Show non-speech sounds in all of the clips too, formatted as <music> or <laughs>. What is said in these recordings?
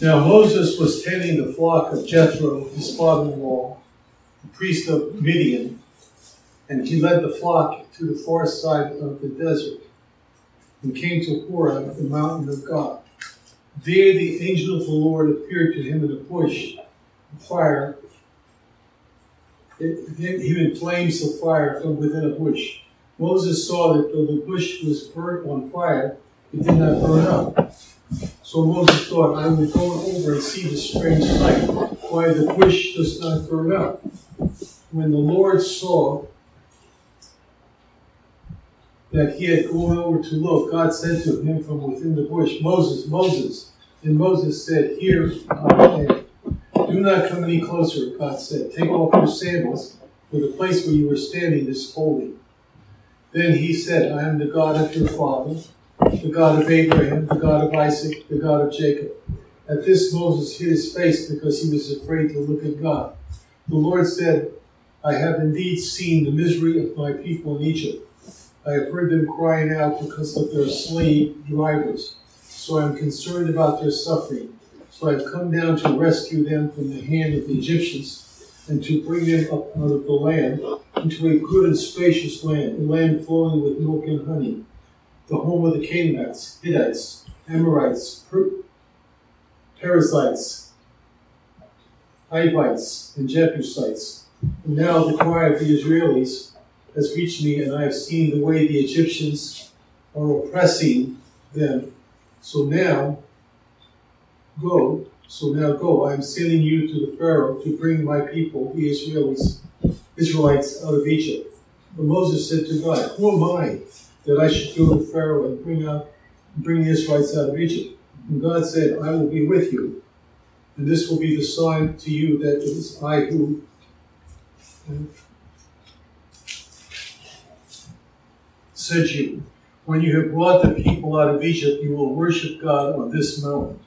Now Moses was tending the flock of Jethro, his father-in-law, the priest of Midian, and he led the flock to the far side of the desert and came to Horeb, the mountain of God. There the angel of the Lord appeared to him in a bush of fire. In flames of fire from within a bush. Moses saw that though the bush was burnt on fire, it did not burn up. So Moses thought, I will go over and see the strange sight, why the bush does not burn up. When the Lord saw that he had gone over to look, God said to him from within the bush, Moses, Moses. And Moses said, Here I am. Do not come any closer, God said. Take off your sandals, for the place where you are standing is holy. Then he said, I am the God of your father, the God of Abraham, the God of Isaac, the God of Jacob. At this Moses hid his face because he was afraid to look at God. The Lord said, I have indeed seen the misery of my people in Egypt I have heard them crying out because of their slave drivers. So I'm concerned about their suffering. So I've come down to rescue them from the hand of the Egyptians and to bring them up out of the land into a good and spacious land, a land flowing with milk and honey, the home of the Canaanites, Hittites, Amorites, per- Perizzites, Hivites, and Jebusites. And now the cry of the Israelis has reached me, and I have seen the way the Egyptians are oppressing them. So now, go. So now go. I am sending you to the Pharaoh to bring my people, the Israelis, Israelites, out of Egypt. But Moses said to God, Who am I that I should go to Pharaoh and bring out, bring the Israelites out of Egypt? And God said, I will be with you, and this will be the sign to you that it is I who said you, when you have brought the people out of Egypt, you will worship God on this mountain.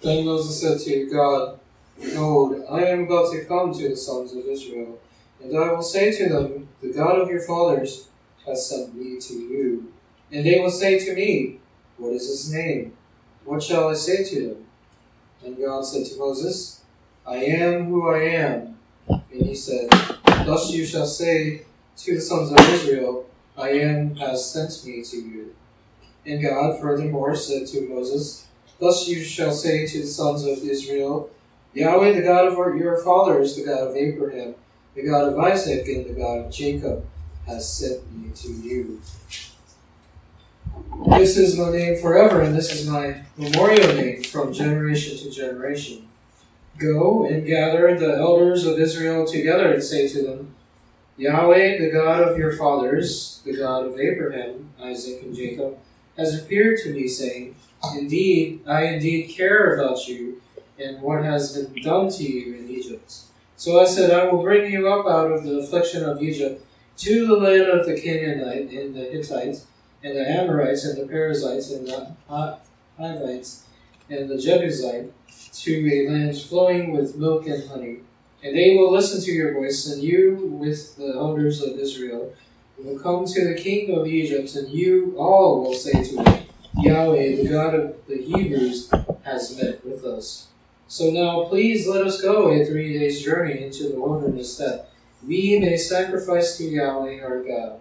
Then Moses said to God, Behold, I am about to come to the sons of Israel, and I will say to them, The God of your fathers has sent me to you. And they will say to me, What is his name? What shall I say to them? And God said to Moses, I am who I am. And he said, Thus you shall say to the sons of Israel, I am has sent me to you. And God furthermore said to Moses, Thus you shall say to the sons of Israel, Yahweh, the God of your fathers, the God of Abraham, the God of Isaac, and the God of Jacob, has sent me to you. This is my name forever, and this is my memorial name from generation to generation. Go and gather the elders of Israel together and say to them, Yahweh, the God of your fathers, the God of Abraham, Isaac, and Jacob, has appeared to me, saying, Indeed, I indeed care about you and what has been done to you in Egypt. So I said, I will bring you up out of the affliction of Egypt to the land of the Canaanite and the Hittites and the Amorites and the Perizzites and the Hivites and the Jebusite to a land flowing with milk and honey and they will listen to your voice, and you, with the elders of Israel, will come to the king of Egypt, and you all will say to him, Yahweh, the God of the Hebrews, has met with us. So now please let us go a three days' journey into the wilderness, that we may sacrifice to Yahweh our God.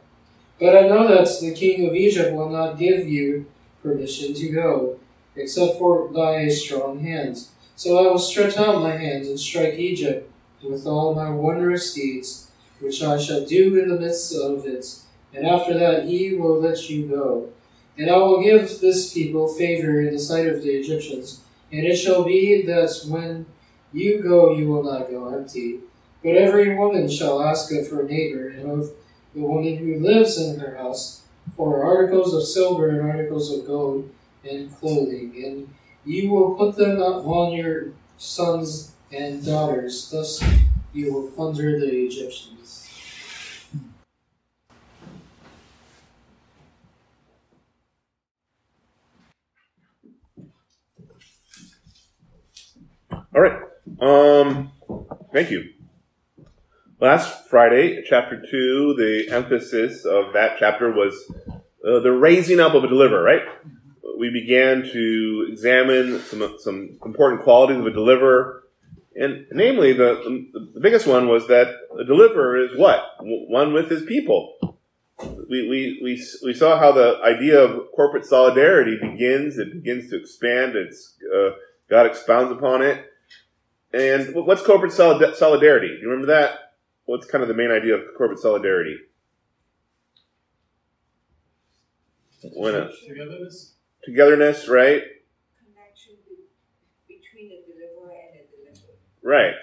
But I know that the king of Egypt will not give you permission to go, except for by a strong hand. So I will stretch out my hands and strike Egypt with all my wondrous deeds, which I shall do in the midst of it. And after that he will let you go. And I will give this people favor in the sight of the Egyptians. And it shall be that when you go, you will not go empty. But every woman shall ask of her neighbor and of the woman who lives in her house for articles of silver and articles of gold and clothing. And you will put them on your sons and daughters. Thus you will plunder the Egyptians. All right. Um, thank you. Last Friday, chapter 2, the emphasis of that chapter was uh, the raising up of a deliverer, right? we began to examine some, some important qualities of a deliverer. And namely, the, the biggest one was that a deliverer is what? One with his people. We, we, we, we saw how the idea of corporate solidarity begins, it begins to expand, it's, uh, God expounds upon it. And what's corporate solidarity? Do you remember that? What's kind of the main idea of corporate solidarity? When a, togetherness. Togetherness, right? Connection between the deliverer and the delivered. Right.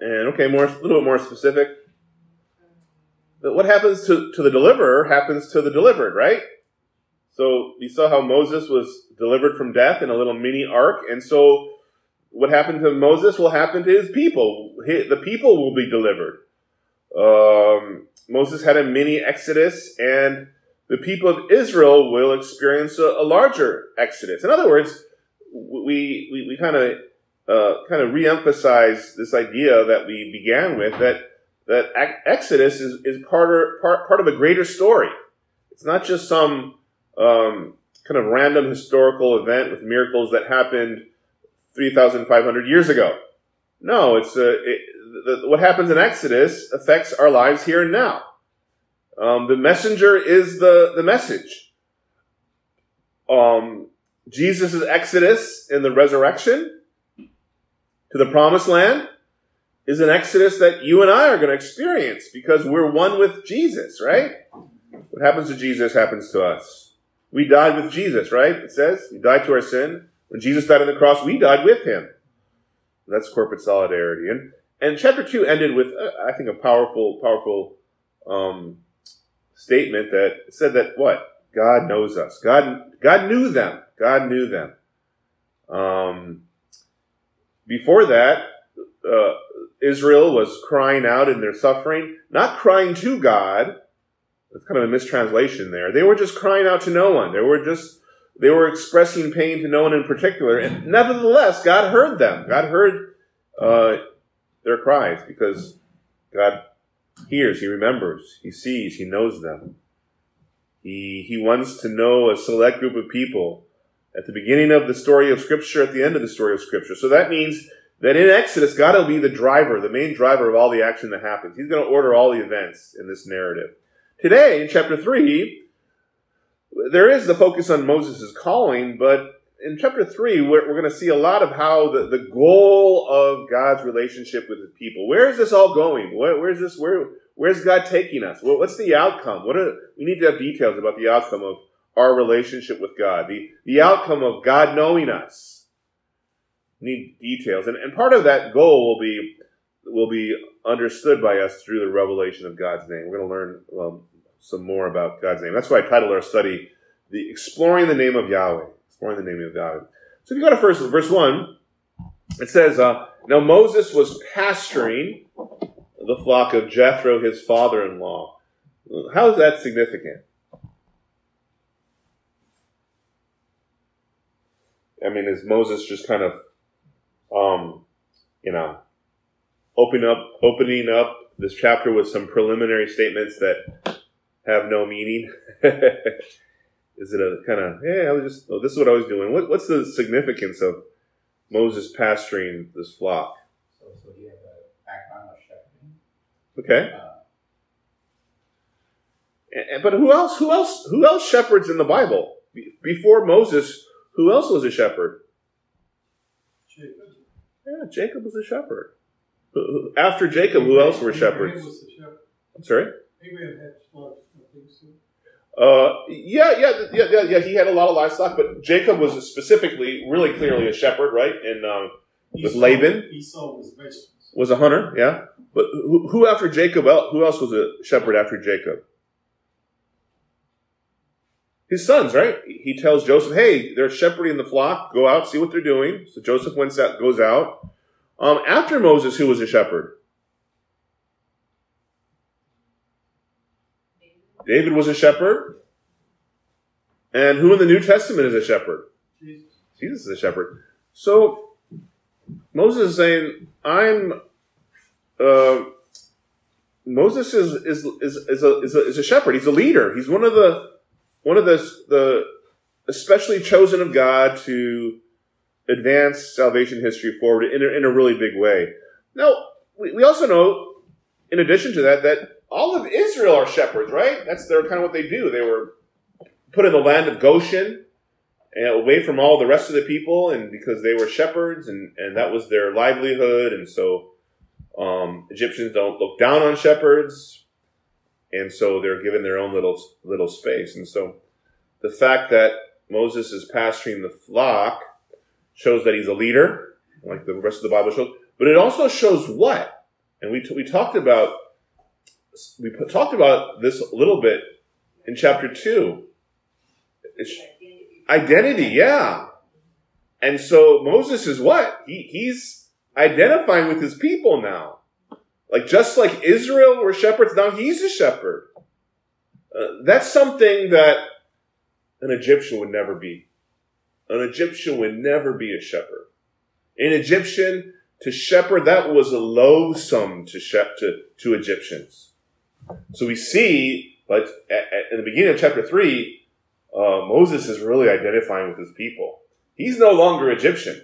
And okay, more a little bit more specific. What happens to, to the deliverer happens to the delivered, right? So you saw how Moses was delivered from death in a little mini ark, and so what happened to Moses will happen to his people. The people will be delivered. Um, Moses had a mini exodus, and the people of Israel will experience a, a larger exodus. In other words, we we, we kind of uh, kind of reemphasize this idea that we began with that that Exodus is, is part, of, part part of a greater story. It's not just some um, kind of random historical event with miracles that happened three thousand five hundred years ago. No, it's a, it, the, what happens in Exodus affects our lives here and now. Um, the messenger is the, the message. Um, Jesus' exodus in the resurrection to the promised land is an exodus that you and I are going to experience because we're one with Jesus, right? What happens to Jesus happens to us. We died with Jesus, right? It says we died to our sin. When Jesus died on the cross, we died with him. That's corporate solidarity. And and chapter two ended with, uh, I think, a powerful, powerful um, statement that said that what? God knows us. God, God knew them. God knew them. Um, before that, uh, Israel was crying out in their suffering, not crying to God. That's kind of a mistranslation there. They were just crying out to no one. They were just, they were expressing pain to no one in particular. And nevertheless, God heard them. God heard uh, their cries because God hears, he remembers, he sees, he knows them. He, he wants to know a select group of people at the beginning of the story of Scripture, at the end of the story of Scripture. So that means that in Exodus, God will be the driver, the main driver of all the action that happens. He's going to order all the events in this narrative. Today, in chapter 3, there is the focus on Moses' calling, but in chapter three, we're, we're going to see a lot of how the, the goal of God's relationship with people. Where is this all going? Where, where's this? Where, where's God taking us? What, what's the outcome? What are, we need to have details about the outcome of our relationship with God. The, the outcome of God knowing us. We need details. And, and part of that goal will be, will be understood by us through the revelation of God's name. We're going to learn um, some more about God's name. That's why I titled our study, the Exploring the Name of Yahweh in the name of God. So if you go to first verse one, it says, uh, "Now Moses was pasturing the flock of Jethro, his father-in-law." How is that significant? I mean, is Moses just kind of, um, you know, opening up, opening up this chapter with some preliminary statements that have no meaning? <laughs> Is it a kind of, hey, I was just, oh, this is what I was doing. What, what's the significance of Moses pasturing this flock? So, so he had a background of shepherding. Okay. Uh, and, but who else? Who else? Who else shepherds in the Bible? Before Moses, who else was a shepherd? Jacob. Yeah, Jacob was a shepherd. After Jacob, who else were shepherds? I'm sorry. Abraham had flocks. Uh, yeah, yeah, yeah, yeah, yeah. He had a lot of livestock, but Jacob was specifically, really clearly a shepherd, right? And um, with Esau, Laban, Esau was vegetables. Was a hunter, yeah. But who, who after Jacob? Who else was a shepherd after Jacob? His sons, right? He tells Joseph, "Hey, they're shepherding the flock. Go out, see what they're doing." So Joseph went out, goes out. Um, after Moses, who was a shepherd? David was a shepherd. And who in the New Testament is a shepherd? Jesus. Jesus is a shepherd. So Moses is saying, I'm uh, Moses is is, is, is, a, is, a, is a shepherd. He's a leader. He's one of the one of the the especially chosen of God to advance salvation history forward in a, in a really big way. Now, we, we also know, in addition to that, that all of Israel are shepherds, right? That's their kind of what they do. They were put in the land of Goshen, away from all the rest of the people, and because they were shepherds, and, and that was their livelihood, and so um, Egyptians don't look down on shepherds, and so they're given their own little little space, and so the fact that Moses is pasturing the flock shows that he's a leader, like the rest of the Bible shows, but it also shows what, and we t- we talked about we talked about this a little bit in chapter two. It's identity, yeah. And so Moses is what? He, he's identifying with his people now. Like just like Israel were shepherds, now he's a shepherd. Uh, that's something that an Egyptian would never be. An Egyptian would never be a shepherd. An Egyptian to shepherd that was a loathsome to shep- to, to Egyptians. So we see, like at, at, in the beginning of chapter three, uh, Moses is really identifying with his people. He's no longer Egyptian.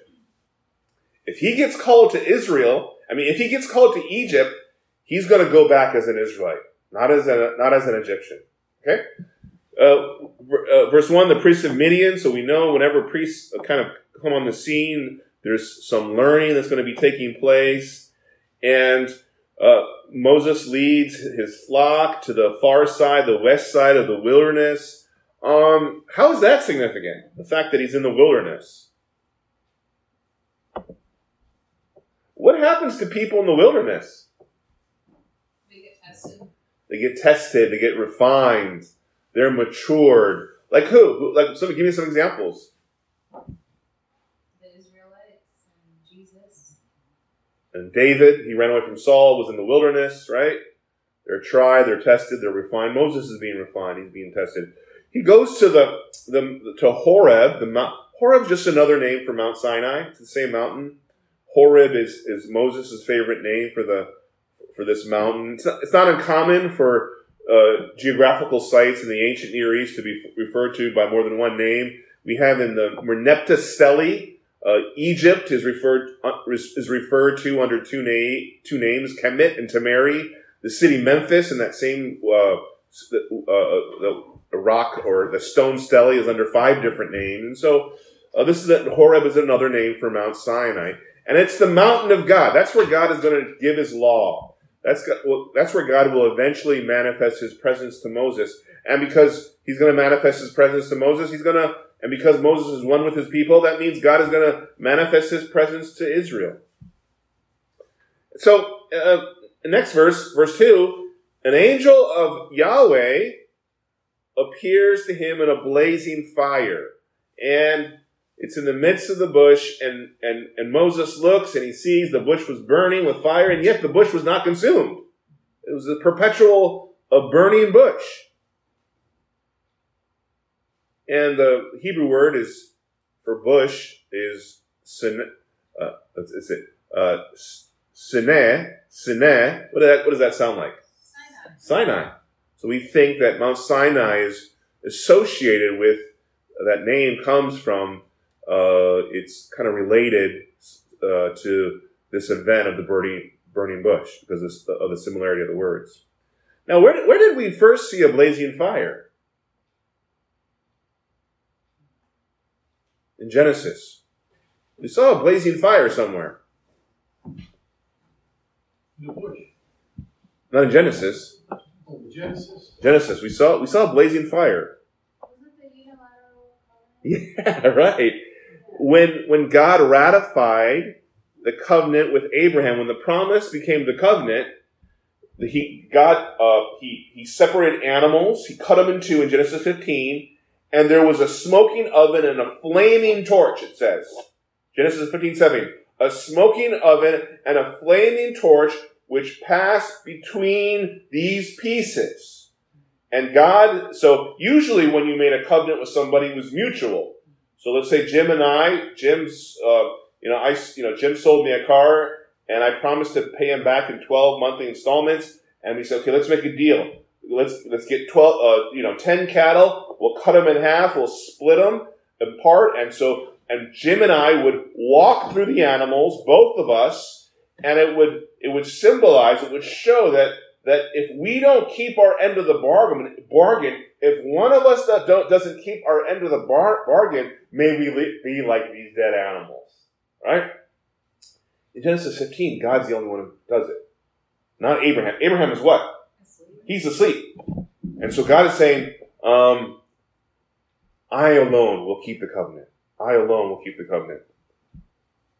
If he gets called to Israel, I mean, if he gets called to Egypt, he's going to go back as an Israelite, not as a, not as an Egyptian. Okay. Uh, uh, verse one, the priests of Midian. So we know whenever priests kind of come on the scene, there's some learning that's going to be taking place, and uh, Moses leads his flock to the far side, the west side of the wilderness um, how is that significant? The fact that he's in the wilderness. What happens to people in the wilderness? They get tested. They get tested. They get refined. They're matured. Like who? like, somebody give me some examples. The Israelites and Jesus. And David, he ran away from Saul, was in the wilderness, right? They're tried, they're tested, they're refined. Moses is being refined, he's being tested. He goes to the, the to Horeb. The Mount Horeb just another name for Mount Sinai. It's the same mountain. Horeb is is Moses' favorite name for the for this mountain. It's not, it's not uncommon for uh, geographical sites in the ancient Near East to be referred to by more than one name. We have in the Merneptah Stele, uh, Egypt is referred uh, is referred to under two, na- two names, Kemet and Tamari. The city Memphis in that same uh, uh the the rock or the stone stele is under five different names. And so uh, this is a, Horeb is another name for Mount Sinai, and it's the mountain of God. That's where God is going to give His law. That's well, that's where God will eventually manifest His presence to Moses. And because He's going to manifest His presence to Moses, He's going to and because Moses is one with His people, that means God is going to manifest His presence to Israel. So uh, next verse, verse two, an angel of Yahweh appears to him in a blazing fire. And it's in the midst of the bush, and, and, and Moses looks and he sees the bush was burning with fire, and yet the bush was not consumed. It was a perpetual, a burning bush. And the Hebrew word is for bush is sin, uh, is it, uh, sineh, sineh. What, that, what does that sound like? Sinai. Sinai. So we think that Mount Sinai is associated with that name comes from uh, it's kind of related uh, to this event of the burning burning bush because of the similarity of the words. Now, where where did we first see a blazing fire? In Genesis. We saw a blazing fire somewhere. In. Not in Genesis. Oh, Genesis. Genesis. We saw we saw a blazing fire. Wasn't the unilateral covenant? Yeah, <laughs> right. When when God ratified the covenant with Abraham, when the promise became the covenant, he God uh, he he separated animals. He cut them in two in Genesis 15, and there was a smoking oven and a flaming torch. It says Genesis 15, 7. A smoking oven and a flaming torch which passed between these pieces. And God, so usually when you made a covenant with somebody, it was mutual. So let's say Jim and I, Jim's, uh, you know, I, you know, Jim sold me a car and I promised to pay him back in 12 monthly installments. And we said, okay, let's make a deal. Let's, let's get 12, uh, you know, 10 cattle. We'll cut them in half. We'll split them. apart, and so and Jim and I would walk through the animals, both of us, and it would it would symbolize, it would show that that if we don't keep our end of the bargain, bargain, if one of us that don't doesn't keep our end of the bar, bargain, may we be like these dead animals, right? In Genesis 15, God's the only one who does it, not Abraham. Abraham is what? He's asleep, and so God is saying, um, "I alone will keep the covenant. I alone will keep the covenant."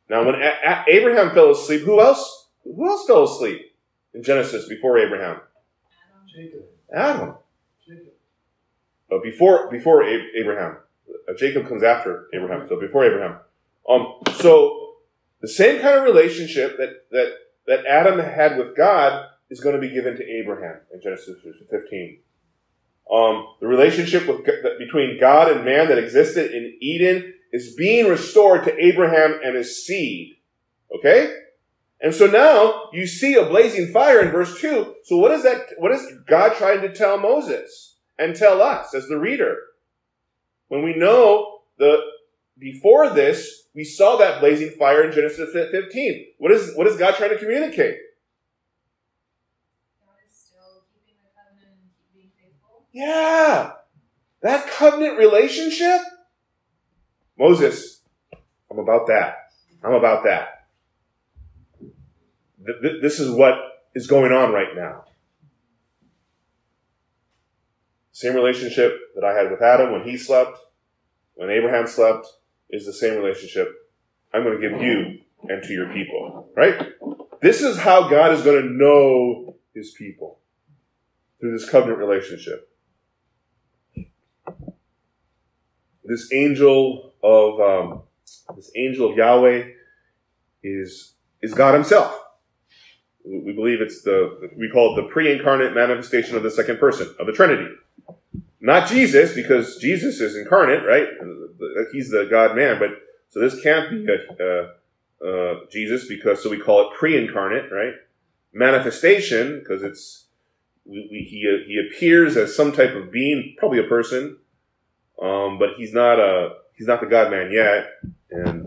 Now, when a- A- Abraham fell asleep, who else? Who else fell asleep in Genesis before Abraham? Adam. Jacob, Adam. Jacob. But before before A- Abraham, Uh, Jacob comes after Abraham. So before Abraham, um, so the same kind of relationship that that that Adam had with God is going to be given to Abraham in Genesis 15. Um, the relationship with, between God and man that existed in Eden is being restored to Abraham and his seed. Okay? And so now you see a blazing fire in verse 2. So what is that? What is God trying to tell Moses and tell us as the reader? When we know the before this, we saw that blazing fire in Genesis 15. What is what is God trying to communicate? God is still keeping the covenant and being faithful. Yeah. That covenant relationship? Moses, I'm about that. I'm about that. Th- th- this is what is going on right now. Same relationship that I had with Adam when he slept, when Abraham slept, is the same relationship I'm going to give you and to your people. Right? This is how God is going to know his people through this covenant relationship. This angel of um, this angel of Yahweh is is God Himself. We believe it's the we call it the pre-incarnate manifestation of the second person of the Trinity. Not Jesus, because Jesus is incarnate, right? He's the God Man, but so this can't be a, uh, uh, Jesus because so we call it pre-incarnate, right? Manifestation because it's we, we, he he appears as some type of being, probably a person, um, but he's not a he's not the God Man yet, and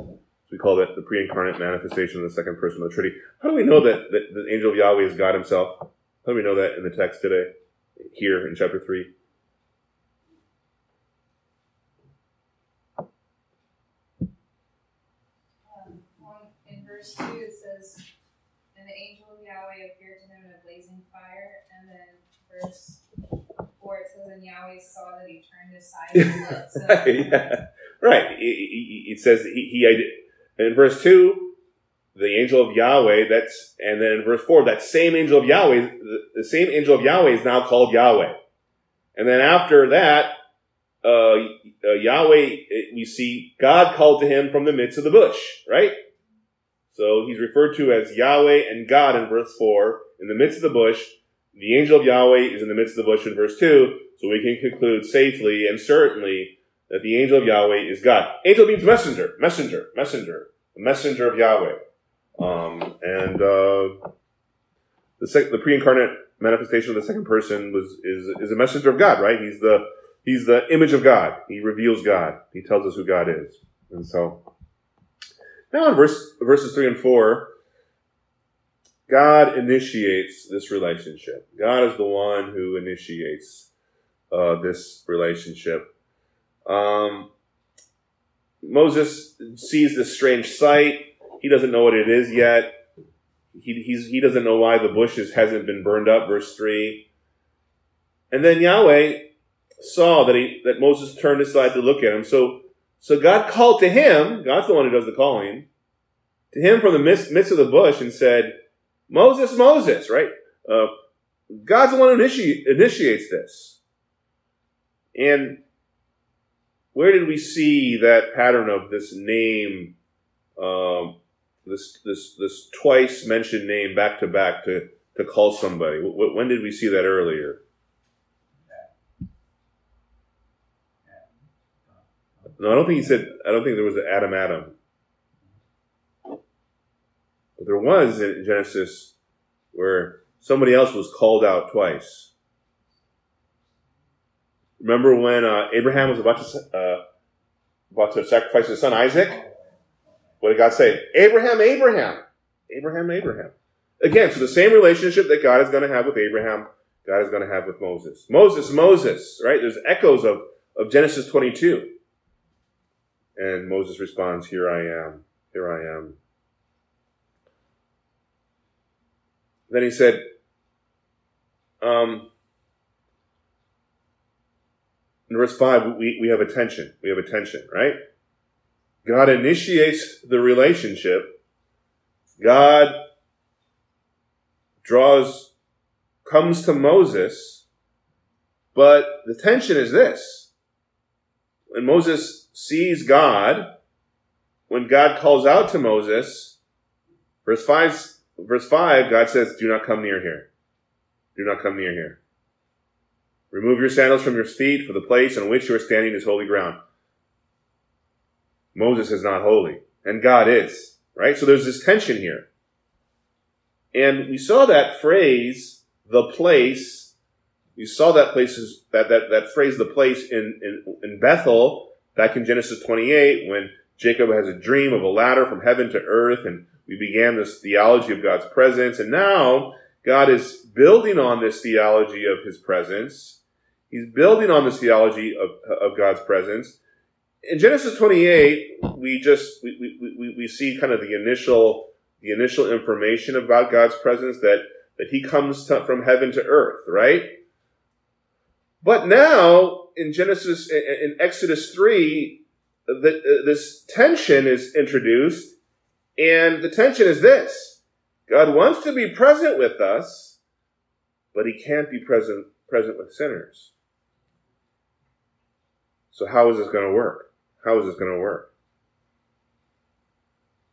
we call that the pre-incarnate manifestation of the second person of the Trinity. How do we know that, that the angel of Yahweh is God Himself? How do we know that in the text today, here in chapter three? Um, in verse 2, it says, And the angel of Yahweh appeared to him in a blazing fire. And then verse 4, it says, And Yahweh saw that he turned aside <laughs> and looked. So <laughs> yeah. Right. It, says he, he in verse two, the angel of Yahweh. That's and then in verse four, that same angel of Yahweh, the, same angel of Yahweh is now called Yahweh. And then after that, uh, uh, Yahweh, we see God called to him from the midst of the bush. Right. So he's referred to as Yahweh and God in verse four. In the midst of the bush, the angel of Yahweh is in the midst of the bush in verse two. So we can conclude safely and certainly that the angel of Yahweh is God. Angel means messenger, messenger, messenger, messenger of Yahweh. Um, and uh, the sec- the pre-incarnate manifestation of the second person was is is a messenger of God, right? He's the he's the image of God. He reveals God. He tells us who God is. And so now in verse verses three and four, God initiates this relationship. God is the one who initiates uh, this relationship. Um, Moses sees this strange sight. He doesn't know what it is yet. He, he doesn't know why the bushes hasn't been burned up. Verse three. And then Yahweh saw that he that Moses turned aside to look at him. So so God called to him. God's the one who does the calling to him from the midst, midst of the bush and said, "Moses, Moses." Right? Uh, God's the one who initi- initiates this. And where did we see that pattern of this name, um, this this this twice mentioned name back to back to to call somebody? Wh- when did we see that earlier? No, I don't think he said. I don't think there was an Adam Adam. But there was in Genesis where somebody else was called out twice. Remember when uh, Abraham was about to uh, about to sacrifice his son Isaac, what did God say? Abraham, Abraham. Abraham, Abraham. Again, so the same relationship that God is going to have with Abraham, God is going to have with Moses. Moses, Moses, right? There's echoes of, of Genesis 22. And Moses responds, Here I am, here I am. Then he said, um, in verse 5, we, we have attention. We have attention, right? God initiates the relationship. God draws, comes to Moses, but the tension is this. When Moses sees God, when God calls out to Moses, verse 5, verse 5, God says, Do not come near here. Do not come near here. Remove your sandals from your feet, for the place on which you are standing is holy ground. Moses is not holy, and God is, right? So there's this tension here. And we saw that phrase, the place, we saw that places, that, that, that phrase, the place in, in, in Bethel, back in Genesis 28, when Jacob has a dream of a ladder from heaven to earth, and we began this theology of God's presence, and now God is building on this theology of his presence. He's building on this theology of, of God's presence. In Genesis 28, we just, we, we, we see kind of the initial, the initial information about God's presence that, that he comes to, from heaven to earth, right? But now, in Genesis, in Exodus 3, the, this tension is introduced, and the tension is this God wants to be present with us, but he can't be present, present with sinners. So how is this going to work? How is this going to work?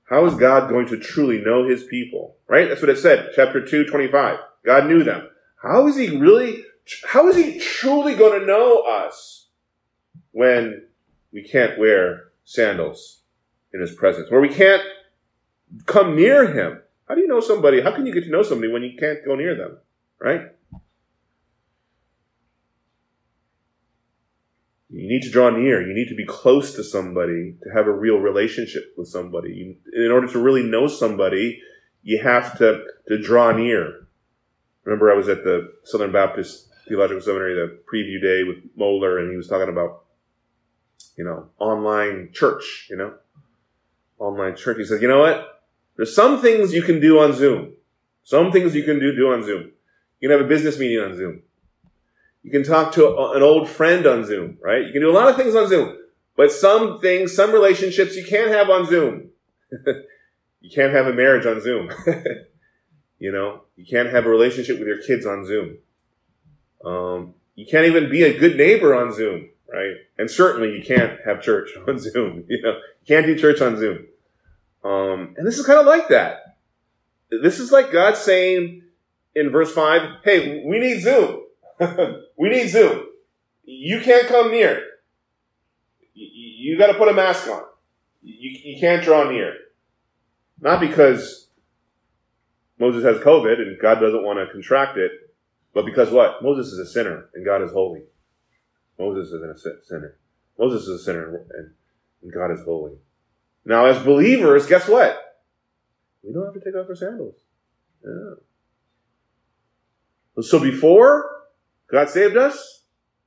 How is God going to truly know his people? Right? That's what it said, chapter 2, 25. God knew them. How is he really, how is he truly going to know us when we can't wear sandals in his presence, where we can't come near him? How do you know somebody? How can you get to know somebody when you can't go near them? Right? You need to draw near. You need to be close to somebody to have a real relationship with somebody. You, in order to really know somebody, you have to, to draw near. Remember, I was at the Southern Baptist Theological Seminary, the preview day with Mohler, and he was talking about, you know, online church, you know, online church. He said, you know what? There's some things you can do on Zoom. Some things you can do, do on Zoom. You can have a business meeting on Zoom. You can talk to a, an old friend on Zoom, right? You can do a lot of things on Zoom. But some things, some relationships you can't have on Zoom. <laughs> you can't have a marriage on Zoom. <laughs> you know, you can't have a relationship with your kids on Zoom. Um, you can't even be a good neighbor on Zoom, right? And certainly you can't have church <laughs> on Zoom. You know, you can't do church on Zoom. Um, and this is kind of like that. This is like God saying in verse 5, hey, we need Zoom. <laughs> we need Zoom. You can't come near. You, you got to put a mask on. You, you can't draw near. Not because Moses has COVID and God doesn't want to contract it, but because what? Moses is a sinner and God is holy. Moses isn't a sinner. Moses is a sinner and, and God is holy. Now, as believers, guess what? We don't have to take off our sandals. Yeah. So before God saved us,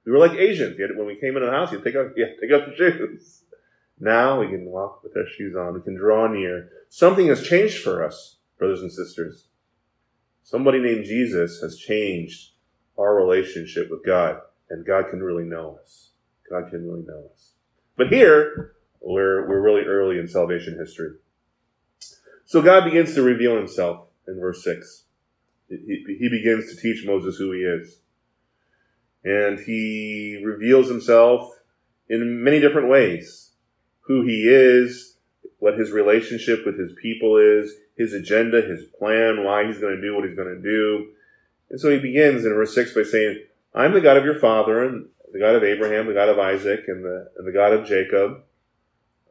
we were like Asians. When we came into the house, you take off, <laughs> yeah, take off the shoes. Now we can walk with our shoes on. We can draw near. Something has changed for us, brothers and sisters. Somebody named Jesus has changed our relationship with God, and God can really know us. God can really know us. But here, we're, we're really early in salvation history. So God begins to reveal himself in verse 6. He, he begins to teach Moses who he is. And he reveals himself in many different ways. Who he is, what his relationship with his people is, his agenda, his plan, why he's going to do what he's going to do. And so he begins in verse 6 by saying, I'm the God of your father, and the God of Abraham, the God of Isaac, and the, and the God of Jacob.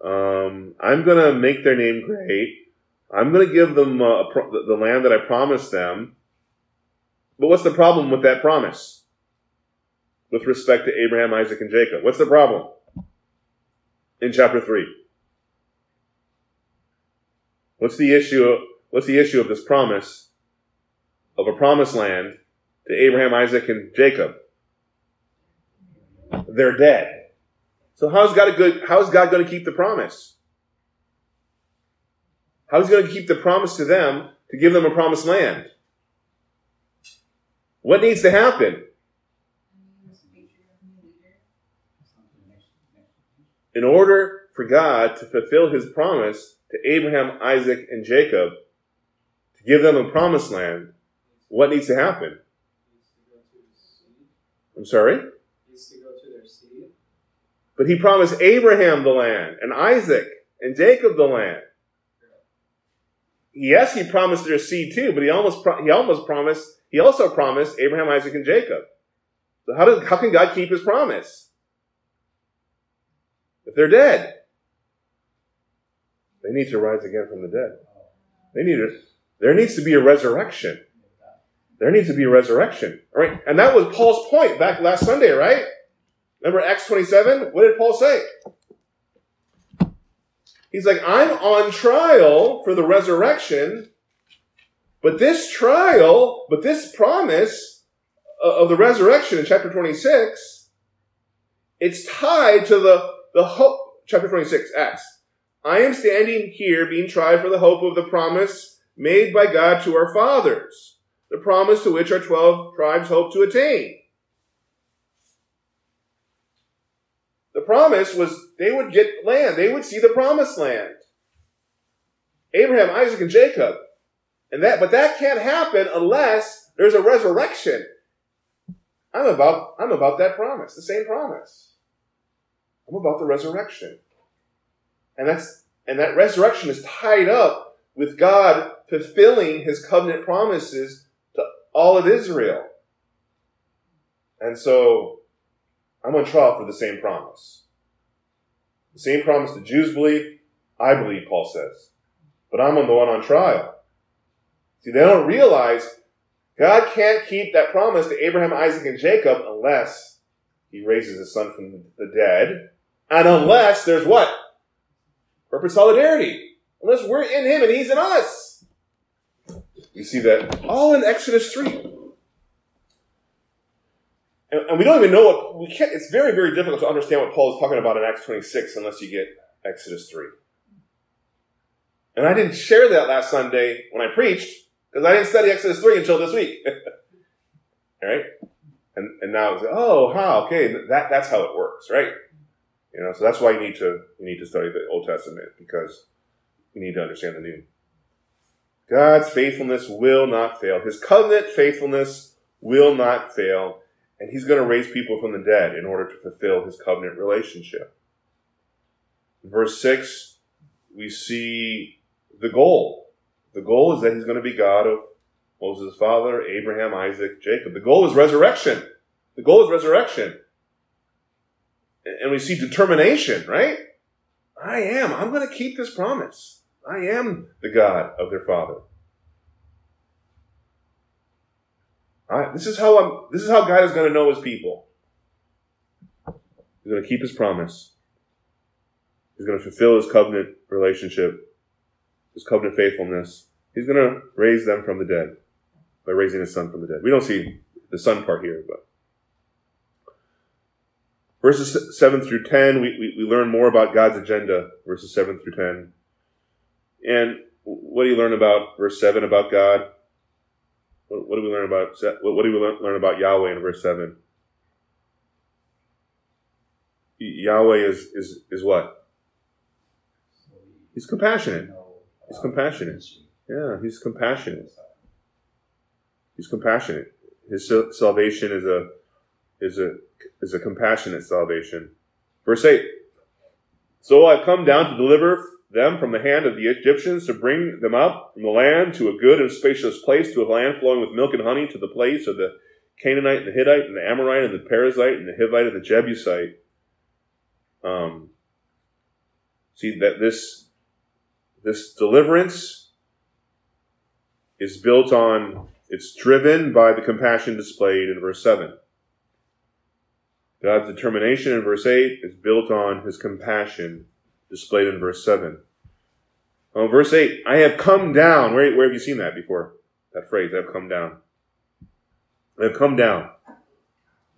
Um, I'm going to make their name great. I'm going to give them uh, pro- the land that I promised them. But what's the problem with that promise? With respect to Abraham, Isaac, and Jacob. What's the problem? in chapter 3? What's the issue? What's the issue of this promise of a promised land to Abraham, Isaac, and Jacob? They're dead. So how's God a good, how's God going to keep the promise? How's he going to keep the promise to them to give them a promised land? What needs to happen? In order for God to fulfill his promise to Abraham, Isaac, and Jacob, to give them a promised land, what needs to happen? I'm sorry? But he promised Abraham the land, and Isaac, and Jacob the land. Yes, he promised their seed too, but he almost pro- he almost promised he also promised Abraham, Isaac, and Jacob. How does how can God keep his promise? If they're dead, they need to rise again from the dead. They need to, there needs to be a resurrection. There needs to be a resurrection. All right? And that was Paul's point back last Sunday, right? Remember Acts 27? What did Paul say? He's like, I'm on trial for the resurrection, but this trial, but this promise Uh, of the resurrection in chapter 26, it's tied to the, the hope, chapter 26, Acts. I am standing here being tried for the hope of the promise made by God to our fathers, the promise to which our 12 tribes hope to attain. The promise was they would get land. They would see the promised land. Abraham, Isaac, and Jacob. And that, but that can't happen unless there's a resurrection. I'm about, I'm about that promise, the same promise. I'm about the resurrection. And that's, and that resurrection is tied up with God fulfilling his covenant promises to all of Israel. And so, I'm on trial for the same promise. The same promise the Jews believe, I believe, Paul says. But I'm on the one on trial. See, they don't realize God can't keep that promise to Abraham, Isaac, and Jacob unless he raises his son from the dead. And unless there's what? Perfect solidarity. Unless we're in him and he's in us. You see that all in Exodus 3. And, and we don't even know what, we can't, it's very, very difficult to understand what Paul is talking about in Acts 26 unless you get Exodus 3. And I didn't share that last Sunday when I preached because I didn't study Exodus 3 until this week. <laughs> All right? And, and now it's, like, oh, how, okay, that, that's how it works, right? You know, so that's why you need to, you need to study the Old Testament because you need to understand the New. God's faithfulness will not fail. His covenant faithfulness will not fail. And he's going to raise people from the dead in order to fulfill his covenant relationship. In verse 6, we see the goal. The goal is that he's going to be God of Moses' father, Abraham, Isaac, Jacob. The goal is resurrection. The goal is resurrection. And we see determination, right? I am. I'm going to keep this promise. I am the God of their father. I, this is how I'm. This is how God is going to know His people. He's going to keep His promise. He's going to fulfill His covenant relationship, His covenant faithfulness. He's going to raise them from the dead by raising His Son from the dead. We don't see the Son part here, but verses seven through ten, we, we, we learn more about God's agenda. Verses seven through ten, and what do you learn about verse seven about God? What, what do we learn about? What do we learn about Yahweh in verse seven? Yahweh is is is what? He's compassionate. He's compassionate. Yeah, he's compassionate. He's compassionate. His salvation is a is a is a compassionate salvation. Verse eight. So I've come down to deliver them from the hand of the Egyptians to bring them up from the land to a good and spacious place, to a land flowing with milk and honey, to the place of the Canaanite and the Hittite and the Amorite and the Perizzite and the Hivite and the Jebusite. Um, see that this this deliverance is built on it's driven by the compassion displayed in verse 7. God's determination in verse 8 is built on his compassion displayed in verse 7. Oh, verse 8, I have come down. Where, where have you seen that before? That phrase, I have come down. I have come down.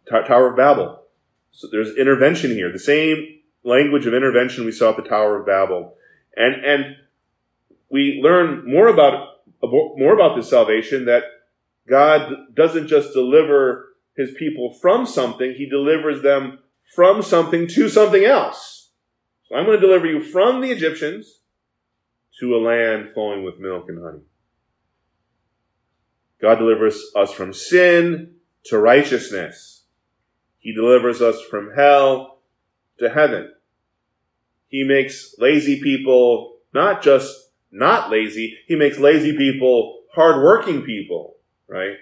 Tower of Babel. So there's intervention here. The same language of intervention we saw at the Tower of Babel. And, and we learn more about, more about this salvation that God doesn't just deliver his people from something, he delivers them from something to something else. So I'm going to deliver you from the Egyptians to a land flowing with milk and honey. God delivers us from sin to righteousness. He delivers us from hell to heaven. He makes lazy people not just not lazy, he makes lazy people hardworking people, right?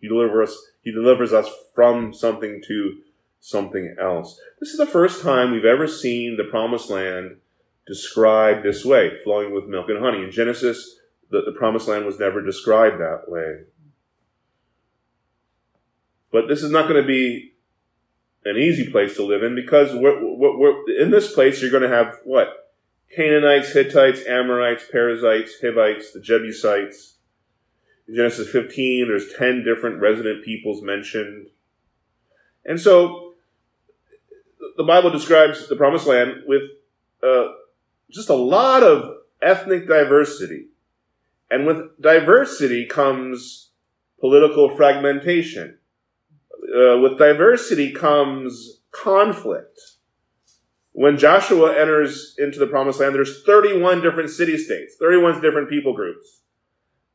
He delivers us, he delivers us from something to something else. This is the first time we've ever seen the promised land described this way, flowing with milk and honey. In Genesis, the, the promised land was never described that way. But this is not going to be an easy place to live in because we're, we're, we're, in this place you're going to have what? Canaanites, Hittites, Amorites, Perizzites, Hivites, the Jebusites. In Genesis 15, there's 10 different resident peoples mentioned. And so the Bible describes the promised land with uh, just a lot of ethnic diversity. And with diversity comes political fragmentation uh, with diversity comes conflict. When Joshua enters into the promised land, there's 31 different city states, 31 different people groups.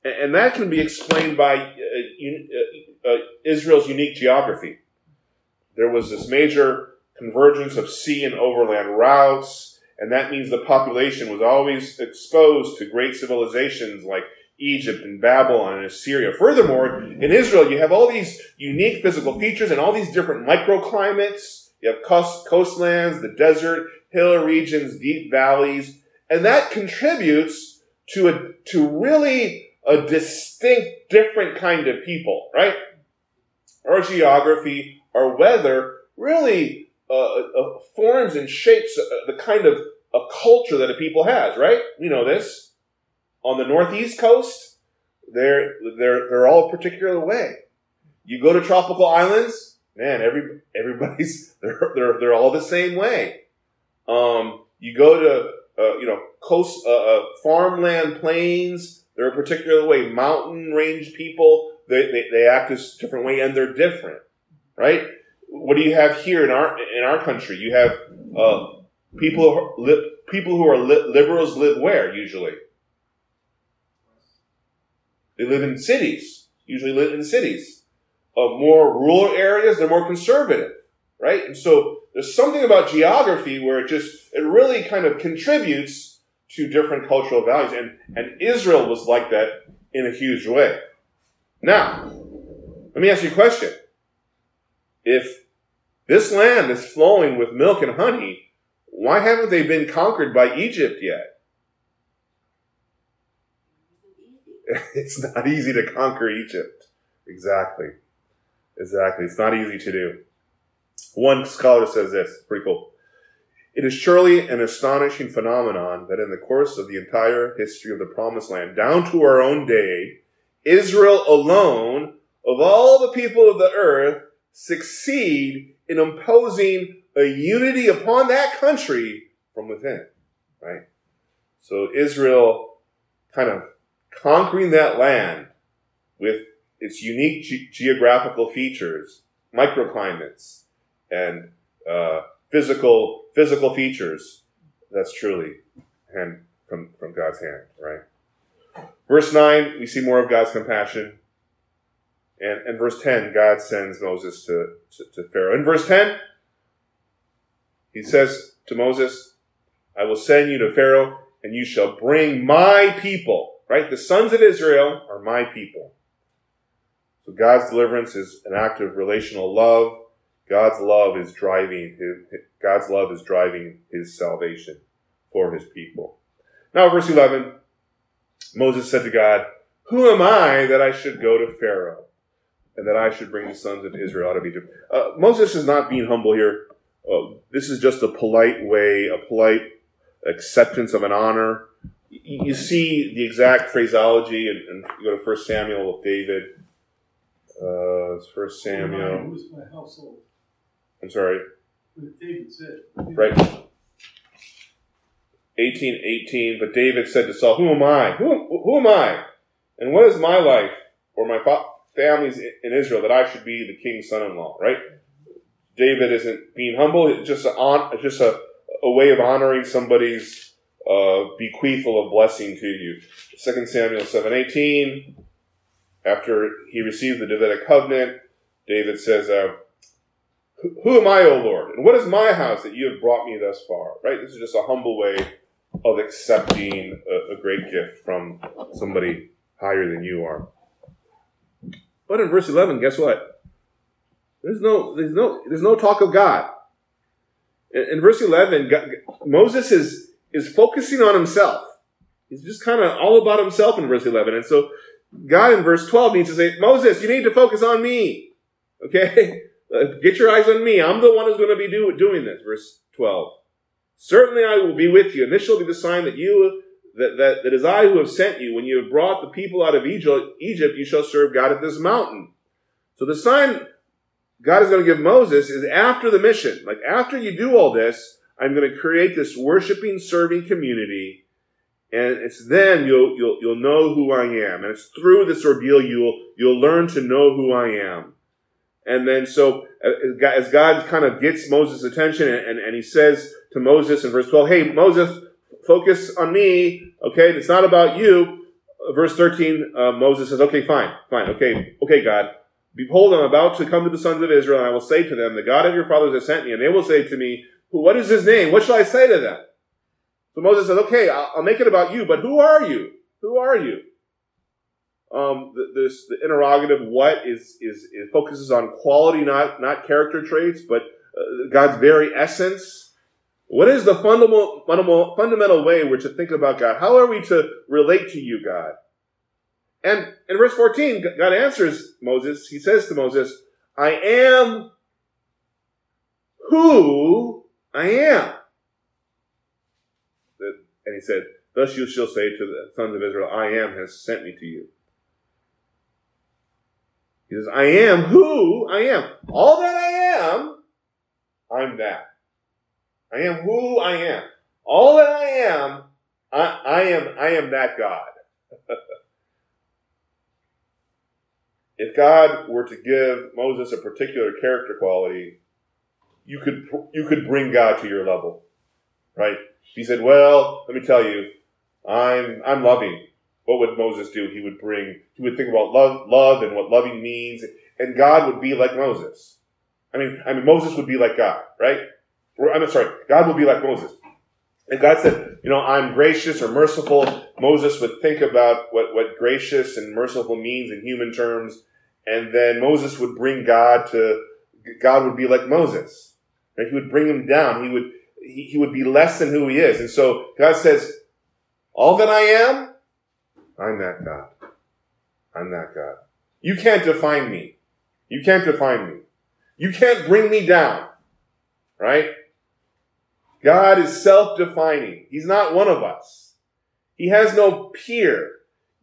And that can be explained by uh, uh, uh, Israel's unique geography. There was this major convergence of sea and overland routes, and that means the population was always exposed to great civilizations like Egypt and Babylon and Assyria. Furthermore, in Israel, you have all these unique physical features and all these different microclimates. You have coast, coastlands, the desert, hill regions, deep valleys, and that contributes to a, to really a distinct, different kind of people, right? Our geography, our weather really uh, uh, forms and shapes uh, the kind of a culture that a people has, right? We know this on the northeast coast, they're they're they're all a particular way. You go to tropical islands, man, every everybody's <laughs> they're they're they're all the same way. Um, you go to uh, you know coast uh, uh, farmland plains, they're a particular way. Mountain range people, they, they they act a different way, and they're different, right? What do you have here in our in our country? You have uh, people who li- people who are li- liberals live where usually they live in cities, usually live in cities. Of more rural areas, they're more conservative, right? And so there's something about geography where it just, it really kind of contributes to different cultural values. And, and Israel was like that in a huge way. Now, let me ask you a question. If this land is flowing with milk and honey, why haven't they been conquered by Egypt yet? <laughs> it's not easy to conquer Egypt. Exactly. Exactly. It's not easy to do. One scholar says this, pretty cool. It is surely an astonishing phenomenon that in the course of the entire history of the Promised Land, down to our own day, Israel alone, of all the people of the earth, succeed in imposing a unity upon that country from within. Right? So Israel kind of conquering that land with its unique ge- geographical features, microclimates, and uh, physical physical features. That's truly hand from from God's hand, right? Verse nine, we see more of God's compassion, and and verse ten, God sends Moses to, to, to Pharaoh. In verse ten, he says to Moses, "I will send you to Pharaoh, and you shall bring my people." Right? The sons of Israel are my people. So God's deliverance is an act of relational love. God's love is driving his, God's love is driving his salvation for his people. Now, verse 11, Moses said to God, Who am I that I should go to Pharaoh and that I should bring the sons of Israel out of Egypt. Uh, Moses is not being humble here. Uh, this is just a polite way, a polite acceptance of an honor. You, see the exact phraseology, and, and you go to First Samuel with David. Uh, it's First Samuel. Who is my household? I'm sorry, What David said. right? 18, 18. But David said to Saul, Who am I? Who, who am I? And what is my life or my fa- family's in Israel that I should be the king's son-in-law? Right? David isn't being humble. It's just a, it's just a, a way of honoring somebody's uh, bequeathal of blessing to you. 2 Samuel 7, 18. After he received the Davidic covenant, David says, uh, who am I, O Lord? And what is my house that you have brought me thus far? Right? This is just a humble way of accepting a, a great gift from somebody higher than you are. But in verse 11, guess what? There's no, there's no, there's no talk of God. In, in verse 11, God, Moses is, is focusing on himself. He's just kind of all about himself in verse 11. And so God in verse 12 needs to say, Moses, you need to focus on me. Okay? <laughs> Uh, get your eyes on me. I'm the one who's going to be do, doing this. Verse 12. Certainly I will be with you, and this shall be the sign that you that, that, that is I who have sent you. When you have brought the people out of Egypt, Egypt, you shall serve God at this mountain. So the sign God is going to give Moses is after the mission. Like after you do all this, I'm going to create this worshiping, serving community, and it's then you'll you'll you'll know who I am, and it's through this ordeal you'll you'll learn to know who I am. And then so as God kind of gets Moses' attention, and, and, and he says to Moses in verse 12, "Hey Moses, focus on me. Okay, it's not about you." Verse 13, uh, Moses says, "Okay, fine, fine, okay, okay, God." Behold, I'm about to come to the sons of Israel, and I will say to them, The God of your fathers has sent me. And they will say to me, What is his name? What shall I say to them? So Moses says, Okay, I'll, I'll make it about you, but who are you? Who are you? Um, this, the interrogative what is, is, it focuses on quality, not, not character traits, but uh, God's very essence. What is the fundamental, fundamental, fundamental way we're to think about God? How are we to relate to you, God? And in verse 14, God answers Moses. He says to Moses, I am who I am. And he said, Thus you shall say to the sons of Israel, I am has sent me to you. He says, I am who I am. All that I am, I'm that. I am who I am. All that I am, I, I am, I am that God. <laughs> if God were to give Moses a particular character quality, you could you could bring God to your level, right? He said, "Well, let me tell you, I'm I'm loving." What would Moses do? He would bring he would think about love, love, and what loving means, and God would be like Moses. I mean, I mean Moses would be like God, right? I'm sorry, God would be like Moses. And God said, you know, I'm gracious or merciful. Moses would think about what, what gracious and merciful means in human terms. And then Moses would bring God to, God would be like Moses. Right? He would bring him down. He would, he, he would be less than who he is. And so God says, all that I am, I'm that God. I'm that God. You can't define me. You can't define me. You can't bring me down. Right? God is self-defining. He's not one of us. He has no peer.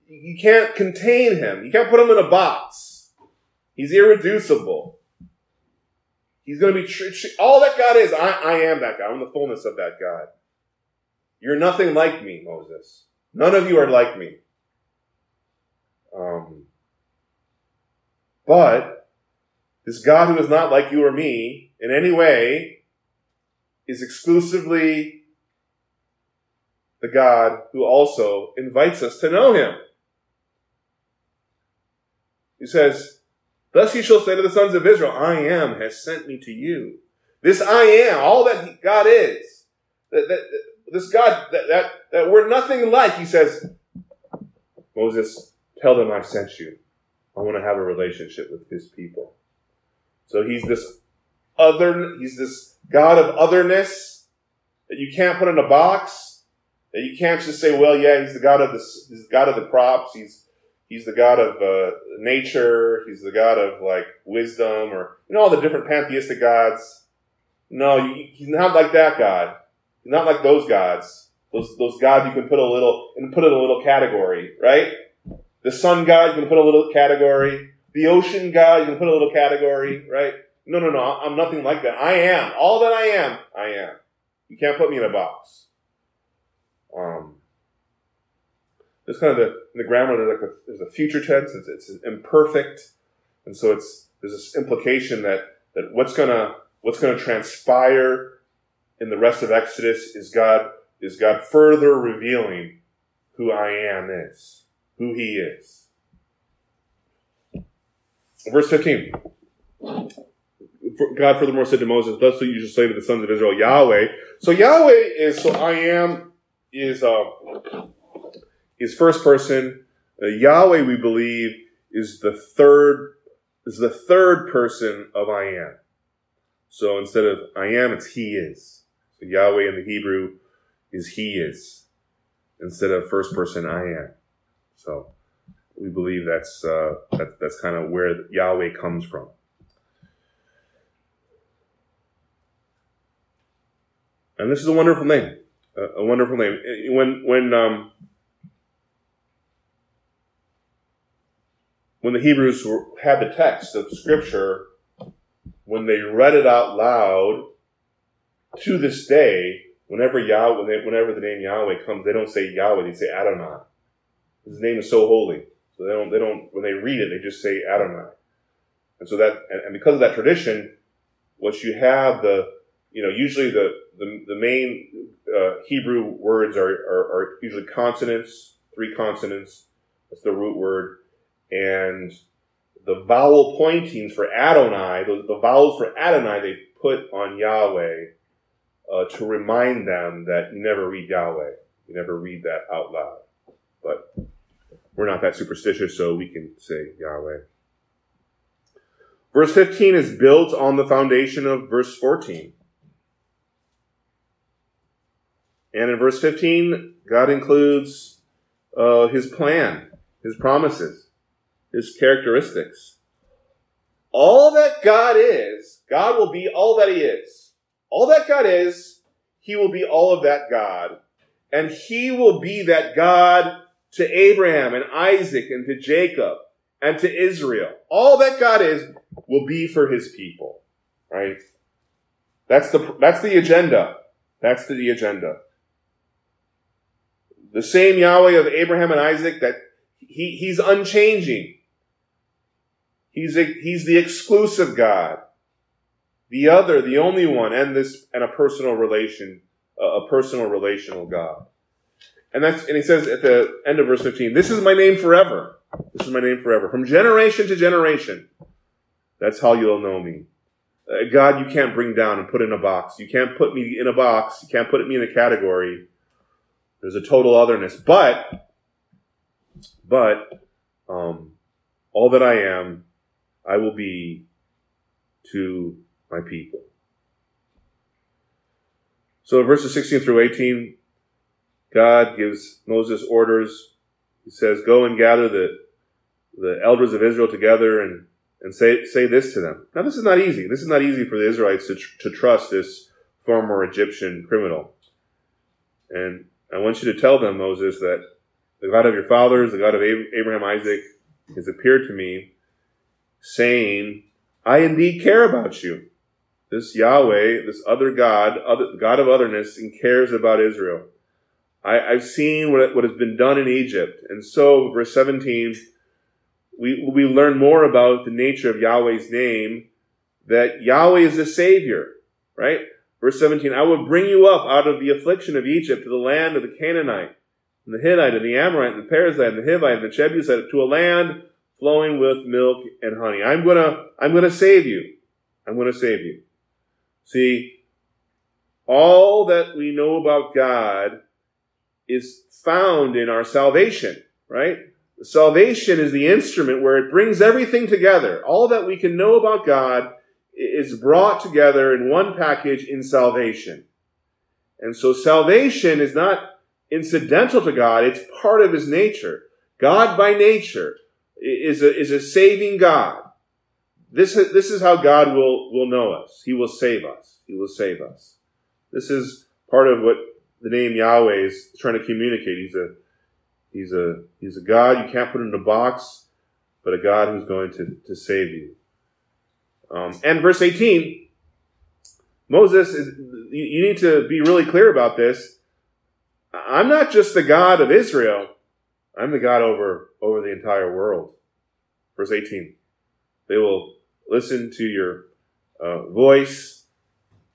You can't contain him. You can't put him in a box. He's irreducible. He's going to be tr- all that God is. I, I am that God. I'm the fullness of that God. You're nothing like me, Moses. None of you are like me. Um, but this God who is not like you or me in any way is exclusively the God who also invites us to know him. He says, Thus you shall say to the sons of Israel, I am has sent me to you. This I am, all that God is, that, that, this God that, that, that we're nothing like, he says, Moses, tell them I sent you. I want to have a relationship with his people. So he's this other, he's this God of otherness that you can't put in a box. That you can't just say, well, yeah, he's the God of the, he's the God of the crops. He's, he's the God of uh, nature. He's the God of like wisdom, or you know all the different pantheistic gods. No, he's not like that God. He's not like those gods. Those those gods you can put a little and put in a little category, right? The sun god you can put a little category. The ocean god you can put a little category, right? No, no, no. I'm nothing like that. I am all that I am. I am. You can't put me in a box. Um, there's kind of the the grammar. There's like a, a future tense. It's, it's imperfect, and so it's there's this implication that that what's gonna what's gonna transpire in the rest of Exodus is God is God further revealing who I am is, who He is. Verse fifteen. God furthermore said to Moses, "Thus you shall say to the sons of Israel, Yahweh." So Yahweh is so I am is uh, is first person. Uh, Yahweh, we believe, is the third is the third person of I am. So instead of I am, it's He is. So Yahweh in the Hebrew is He is instead of first person I am. So we believe that's uh, that, that's kind of where Yahweh comes from. And this is a wonderful name, a, a wonderful name. When when um, when the Hebrews had the text of Scripture, when they read it out loud, to this day, whenever Yahweh, whenever the name Yahweh comes, they don't say Yahweh; they say Adonai. His name is so holy, so they don't. They don't. When they read it, they just say Adonai. And so that, and, and because of that tradition, what you have the, you know, usually the the, the main uh, Hebrew words are, are are usually consonants, three consonants. That's the root word and the vowel pointings for Adonai, the, the vowels for Adonai, they put on Yahweh uh, to remind them that you never read Yahweh. You never read that out loud. But we're not that superstitious, so we can say Yahweh. Verse 15 is built on the foundation of verse 14. And in verse 15, God includes uh, his plan, his promises his characteristics. All that God is, God will be all that He is. All that God is, He will be all of that God. And He will be that God to Abraham and Isaac and to Jacob and to Israel. All that God is will be for His people. Right? That's the, that's the agenda. That's the agenda. The same Yahweh of Abraham and Isaac that he, he's unchanging. He's a, he's the exclusive God, the other, the only one, and this and a personal relation, a personal relational God. And that's and he says at the end of verse fifteen, "This is my name forever. This is my name forever, from generation to generation. That's how you'll know me." Uh, God, you can't bring down and put in a box. You can't put me in a box. You can't put me in a category. There's a total otherness, but but um, all that I am, I will be to my people. So verses 16 through 18, God gives Moses orders. He says, Go and gather the, the elders of Israel together and, and say, say this to them. Now, this is not easy. This is not easy for the Israelites to, tr- to trust this former Egyptian criminal. And I want you to tell them, Moses, that the God of your fathers, the God of Ab- Abraham, Isaac, has appeared to me, saying, I indeed care about you. This Yahweh, this other God, other, God of otherness, and cares about Israel. I, I've seen what, what has been done in Egypt. And so, verse 17, we, we learn more about the nature of Yahweh's name, that Yahweh is the Savior, right? Verse 17, I will bring you up out of the affliction of Egypt to the land of the Canaanite, and the Hittite, and the Amorite, and the Perizzite, and the Hivite, and the Jebusite, to a land flowing with milk and honey. I'm gonna, I'm gonna save you. I'm gonna save you. See, all that we know about God is found in our salvation, right? Salvation is the instrument where it brings everything together. All that we can know about God is brought together in one package in salvation. And so salvation is not incidental to God, it's part of his nature. God by nature is a, is a saving God. This, this is how God will, will know us. He will save us. He will save us. This is part of what the name Yahweh is trying to communicate. He's a, he's a, he's a God you can't put in a box, but a God who's going to, to save you. Um, and verse 18, Moses, is, you need to be really clear about this. I'm not just the God of Israel. I'm the God over, over the entire world. Verse 18. They will listen to your uh, voice,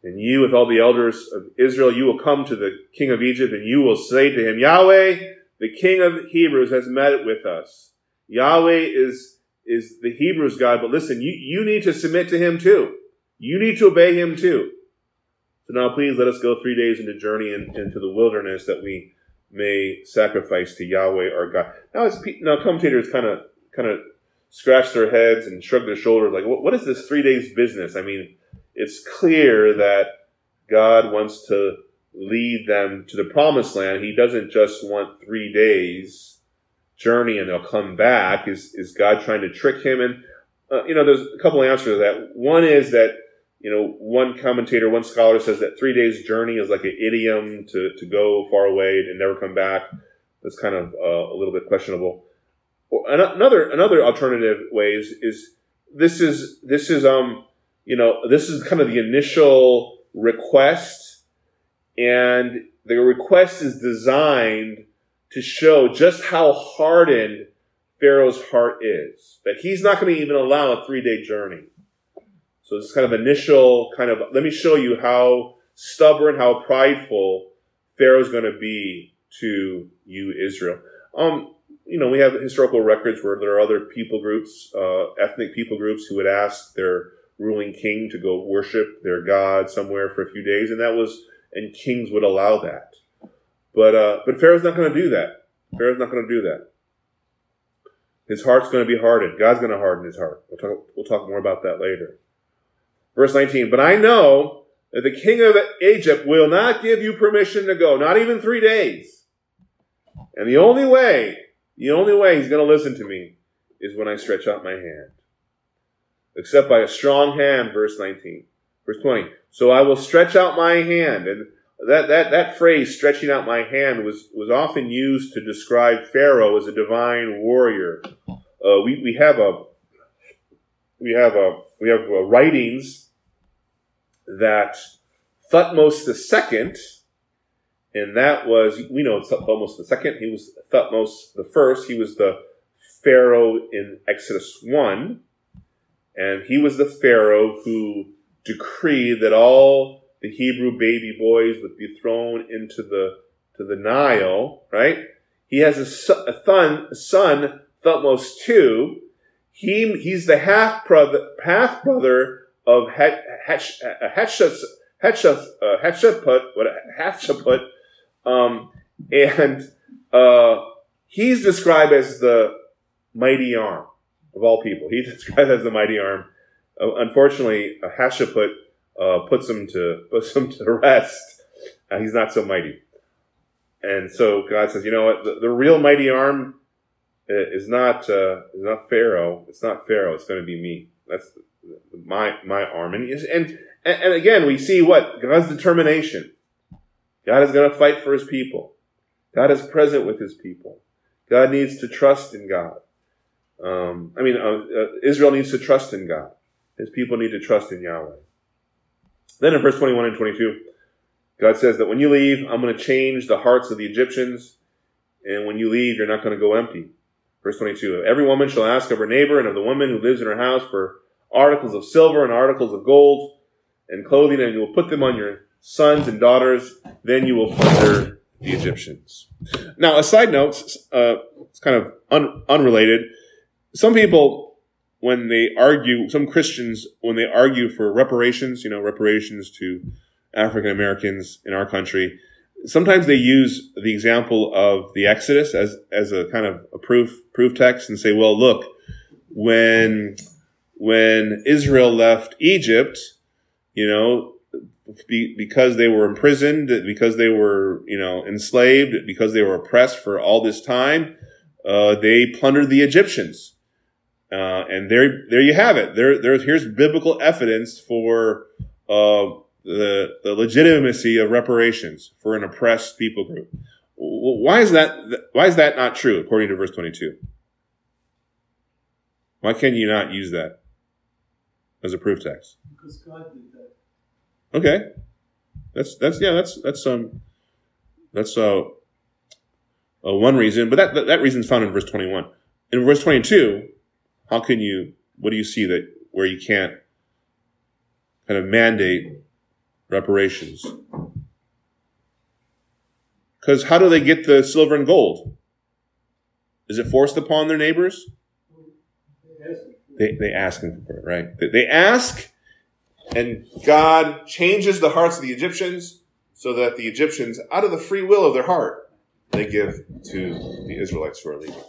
and you, with all the elders of Israel, you will come to the king of Egypt, and you will say to him, Yahweh, the king of Hebrews, has met with us. Yahweh is, is the Hebrews God, but listen, you, you need to submit to him too. You need to obey him too. So now please let us go three days into journey in, into the wilderness that we may sacrifice to Yahweh our God. Now, it's, now commentators kind of kind of scratch their heads and shrug their shoulders, like, what, is this three days business? I mean, it's clear that God wants to lead them to the promised land. He doesn't just want three days journey and they'll come back. Is is God trying to trick him? And uh, you know, there's a couple answers to that. One is that you know, one commentator, one scholar says that three days journey is like an idiom to, to go far away and never come back. That's kind of uh, a little bit questionable. Another another alternative way is, is this is this is um you know this is kind of the initial request, and the request is designed to show just how hardened Pharaoh's heart is. That he's not going to even allow a three day journey. So this is kind of initial kind of, let me show you how stubborn, how prideful Pharaoh's going to be to you, Israel. Um, you know, we have historical records where there are other people groups, uh, ethnic people groups who would ask their ruling king to go worship their god somewhere for a few days, and that was, and kings would allow that. But, uh, but Pharaoh's not going to do that. Pharaoh's not going to do that. His heart's going to be hardened. God's going to harden his heart. We'll talk, we'll talk more about that later. Verse 19, but I know that the king of Egypt will not give you permission to go, not even three days. And the only way, the only way he's going to listen to me is when I stretch out my hand. Except by a strong hand, verse 19. Verse 20. So I will stretch out my hand. And that, that, that phrase, stretching out my hand, was, was often used to describe Pharaoh as a divine warrior. Uh, we, we have a, we have a, we have uh, writings that Thutmose II, and that was, we know Thutmose II, he was Thutmose the first, he was the Pharaoh in Exodus 1, and he was the Pharaoh who decreed that all the Hebrew baby boys would be thrown into the, to the Nile, right? He has a, son, a a son Thutmose II. He, he's the half brother, half brother of Hatshepsut, Hatshepsut, um, and uh, he's described as the mighty arm of all people. He's <laughs> described as the mighty arm. Uh, unfortunately, Hatshepsut uh, puts him to <laughs> puts him to rest. Uh, he's not so mighty, and so God says, "You know what? The, the real mighty arm uh, is not uh, is not Pharaoh. It's not Pharaoh. It's going to be me. That's my my arm. And and and again, we see what God's determination. God is going to fight for His people. God is present with His people. God needs to trust in God. Um, I mean, uh, uh, Israel needs to trust in God. His people need to trust in Yahweh. Then in verse 21 and 22, God says that when you leave, I'm going to change the hearts of the Egyptians, and when you leave, you're not going to go empty. Verse 22, every woman shall ask of her neighbor and of the woman who lives in her house for articles of silver and articles of gold and clothing, and you will put them on your sons and daughters. Then you will plunder the Egyptians. Now, a side note, uh, it's kind of un- unrelated. Some people, when they argue, some Christians, when they argue for reparations, you know, reparations to African Americans in our country, sometimes they use the example of the Exodus as, as a kind of a proof, proof text and say, well, look, when when Israel left Egypt, you know, be, because they were imprisoned, because they were, you know, enslaved, because they were oppressed for all this time, uh, they plundered the Egyptians. Uh, and there, there you have it. There, there, here's biblical evidence for uh, the, the legitimacy of reparations for an oppressed people group. Why is that? Why is that not true according to verse 22? Why can you not use that as a proof text? Because God did that. Okay, that's that's yeah that's that's um that's uh, uh one reason, but that that, that reason is found in verse 21. In verse 22, how can you? What do you see that where you can't kind of mandate reparations? Because how do they get the silver and gold? Is it forced upon their neighbors? They, they ask him for it, right? They, they ask, and God changes the hearts of the Egyptians so that the Egyptians, out of the free will of their heart, they give to the Israelites for a leaving.